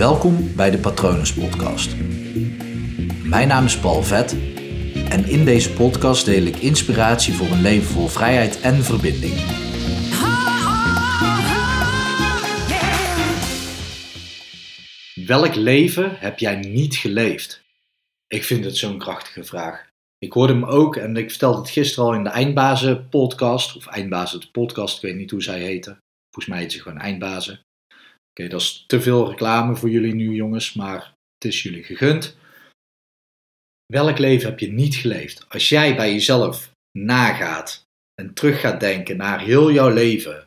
Welkom bij de Patronus Podcast. Mijn naam is Paul Vet en in deze podcast deel ik inspiratie voor een leven vol vrijheid en verbinding. Welk leven heb jij niet geleefd? Ik vind het zo'n krachtige vraag. Ik hoorde hem ook en ik vertelde het gisteren al in de Eindbazen podcast, of Eindbazen de podcast, ik weet niet hoe zij heten. Volgens mij heet ze gewoon Eindbazen. Dat is te veel reclame voor jullie nu jongens, maar het is jullie gegund. Welk leven heb je niet geleefd? Als jij bij jezelf nagaat en terug gaat denken naar heel jouw leven.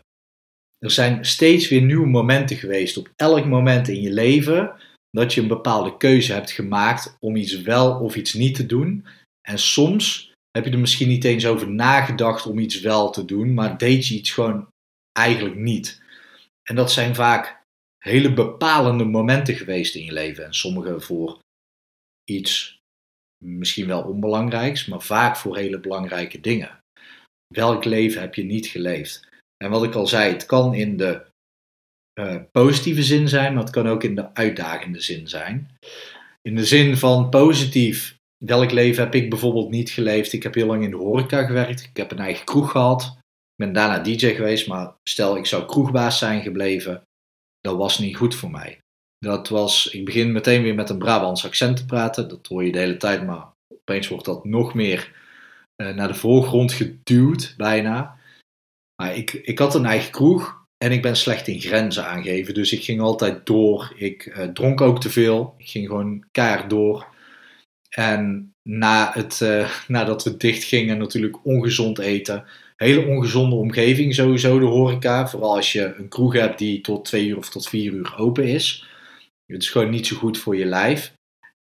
Er zijn steeds weer nieuwe momenten geweest op elk moment in je leven dat je een bepaalde keuze hebt gemaakt om iets wel of iets niet te doen. En soms heb je er misschien niet eens over nagedacht om iets wel te doen, maar deed je iets gewoon eigenlijk niet. En dat zijn vaak hele bepalende momenten geweest in je leven. En sommige voor iets misschien wel onbelangrijks, maar vaak voor hele belangrijke dingen. Welk leven heb je niet geleefd? En wat ik al zei, het kan in de uh, positieve zin zijn, maar het kan ook in de uitdagende zin zijn. In de zin van positief, welk leven heb ik bijvoorbeeld niet geleefd? Ik heb heel lang in de horeca gewerkt, ik heb een eigen kroeg gehad, ik ben daarna DJ geweest, maar stel ik zou kroegbaas zijn gebleven, dat was niet goed voor mij. Dat was, ik begin meteen weer met een Brabants accent te praten, dat hoor je de hele tijd, maar opeens wordt dat nog meer uh, naar de voorgrond geduwd, bijna. Maar ik, ik had een eigen kroeg en ik ben slecht in grenzen aangeven, dus ik ging altijd door. Ik uh, dronk ook te veel, ik ging gewoon keihard door. En na het, uh, nadat we dicht gingen, natuurlijk ongezond eten hele ongezonde omgeving sowieso, de horeca. Vooral als je een kroeg hebt die tot twee uur of tot vier uur open is. Het is gewoon niet zo goed voor je lijf.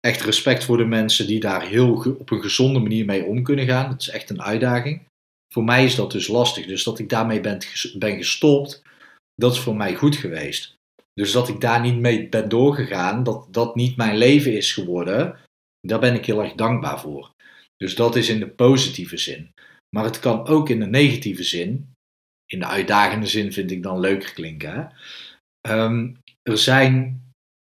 Echt respect voor de mensen die daar heel op een gezonde manier mee om kunnen gaan. Het is echt een uitdaging. Voor mij is dat dus lastig. Dus dat ik daarmee ben, ben gestopt, dat is voor mij goed geweest. Dus dat ik daar niet mee ben doorgegaan, dat dat niet mijn leven is geworden, daar ben ik heel erg dankbaar voor. Dus dat is in de positieve zin. Maar het kan ook in de negatieve zin, in de uitdagende zin vind ik dan leuker klinken. Hè? Ehm, er zijn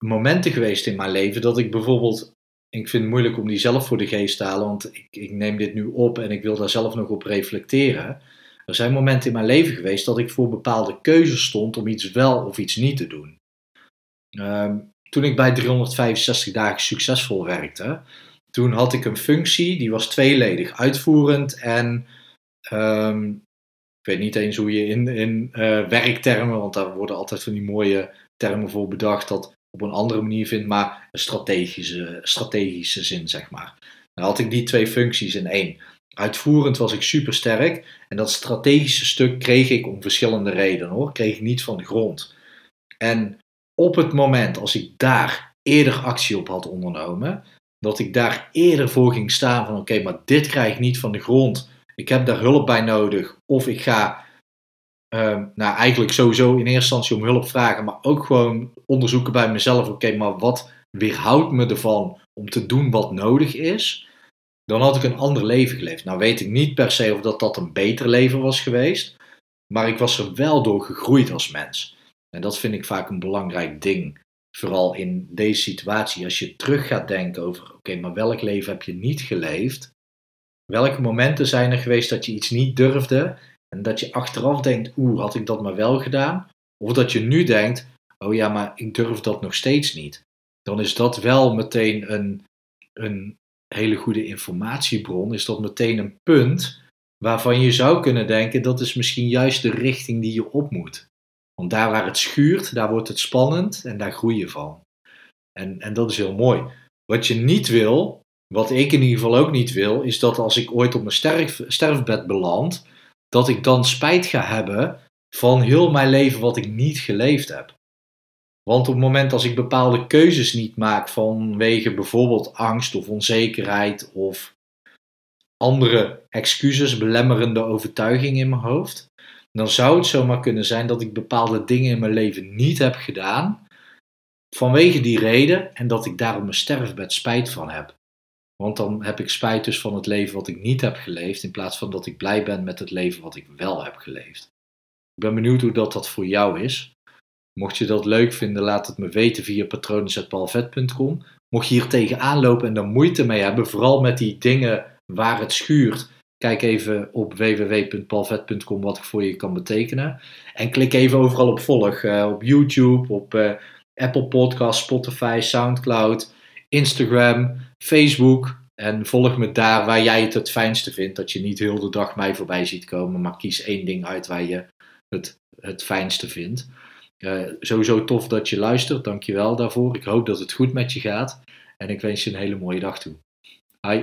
momenten geweest in mijn leven dat ik bijvoorbeeld, ik vind het moeilijk om die zelf voor de geest te halen, want ik, ik neem dit nu op en ik wil daar zelf nog op reflecteren. Er zijn momenten in mijn leven geweest dat ik voor bepaalde keuzes stond om iets wel of iets niet te doen. Ehm, toen ik bij 365 dagen succesvol werkte, toen had ik een functie, die was tweeledig, uitvoerend en um, ik weet niet eens hoe je in, in uh, werktermen, want daar worden altijd van die mooie termen voor bedacht, dat op een andere manier vindt, maar een strategische, strategische zin, zeg maar. Dan had ik die twee functies in één. Uitvoerend was ik super sterk en dat strategische stuk kreeg ik om verschillende redenen hoor, kreeg ik niet van de grond. En op het moment als ik daar eerder actie op had ondernomen, dat ik daar eerder voor ging staan van oké, maar dit krijg ik niet van de grond. Ik heb daar hulp bij nodig. Of ik ga uh, nou eigenlijk sowieso in eerste instantie om hulp vragen, maar ook gewoon onderzoeken bij mezelf. Oké, maar wat weerhoudt me ervan om te doen wat nodig is? Dan had ik een ander leven geleefd. Nou weet ik niet per se of dat dat een beter leven was geweest. Maar ik was er wel door gegroeid als mens. En dat vind ik vaak een belangrijk ding vooral in deze situatie, als je terug gaat denken over, oké, maar welk leven heb je niet geleefd? Welke momenten zijn er geweest dat je iets niet durfde en dat je achteraf denkt, oeh, had ik dat maar wel gedaan? Of dat je nu denkt, oh ja, maar ik durf dat nog steeds niet. Dan is dat wel meteen een, een hele goede informatiebron, is dat meteen een punt waarvan je zou kunnen denken, dat is misschien juist de richting die je op moet. Want daar waar het schuurt, daar wordt het spannend en daar groei je van. En, en dat is heel mooi. Wat je niet wil, wat ik in ieder geval ook niet wil, is dat als ik ooit op mijn sterf, sterfbed beland, dat ik dan spijt ga hebben van heel mijn leven wat ik niet geleefd heb. Want op het moment als ik bepaalde keuzes niet maak vanwege bijvoorbeeld angst of onzekerheid of andere excuses, belemmerende overtuigingen in mijn hoofd, dan zou het zomaar kunnen zijn dat ik bepaalde dingen in mijn leven niet heb gedaan, vanwege die reden, en dat ik daar op mijn sterfbed spijt van heb. Want dan heb ik spijt dus van het leven wat ik niet heb geleefd, in plaats van dat ik blij ben met het leven wat ik wel heb geleefd. Ik ben benieuwd hoe dat, dat voor jou is. Mocht je dat leuk vinden, laat het me weten via patronen.palvet.com. Mocht je hier tegenaan lopen en er moeite mee hebben, vooral met die dingen waar het schuurt, kijk even op www.palvet.com wat ik voor je kan betekenen. En klik even overal op volg. Uh, op YouTube, op uh, Apple Podcasts, Spotify, Soundcloud, Instagram, Facebook. En volg me daar waar jij het het fijnste vindt. Dat je niet heel de dag mij voorbij ziet komen, maar kies één ding uit waar je het het fijnste vindt. Uh, sowieso tof dat je luistert. Dankjewel daarvoor. Ik hoop dat het goed met je gaat. En ik wens je een hele mooie dag toe. Hi.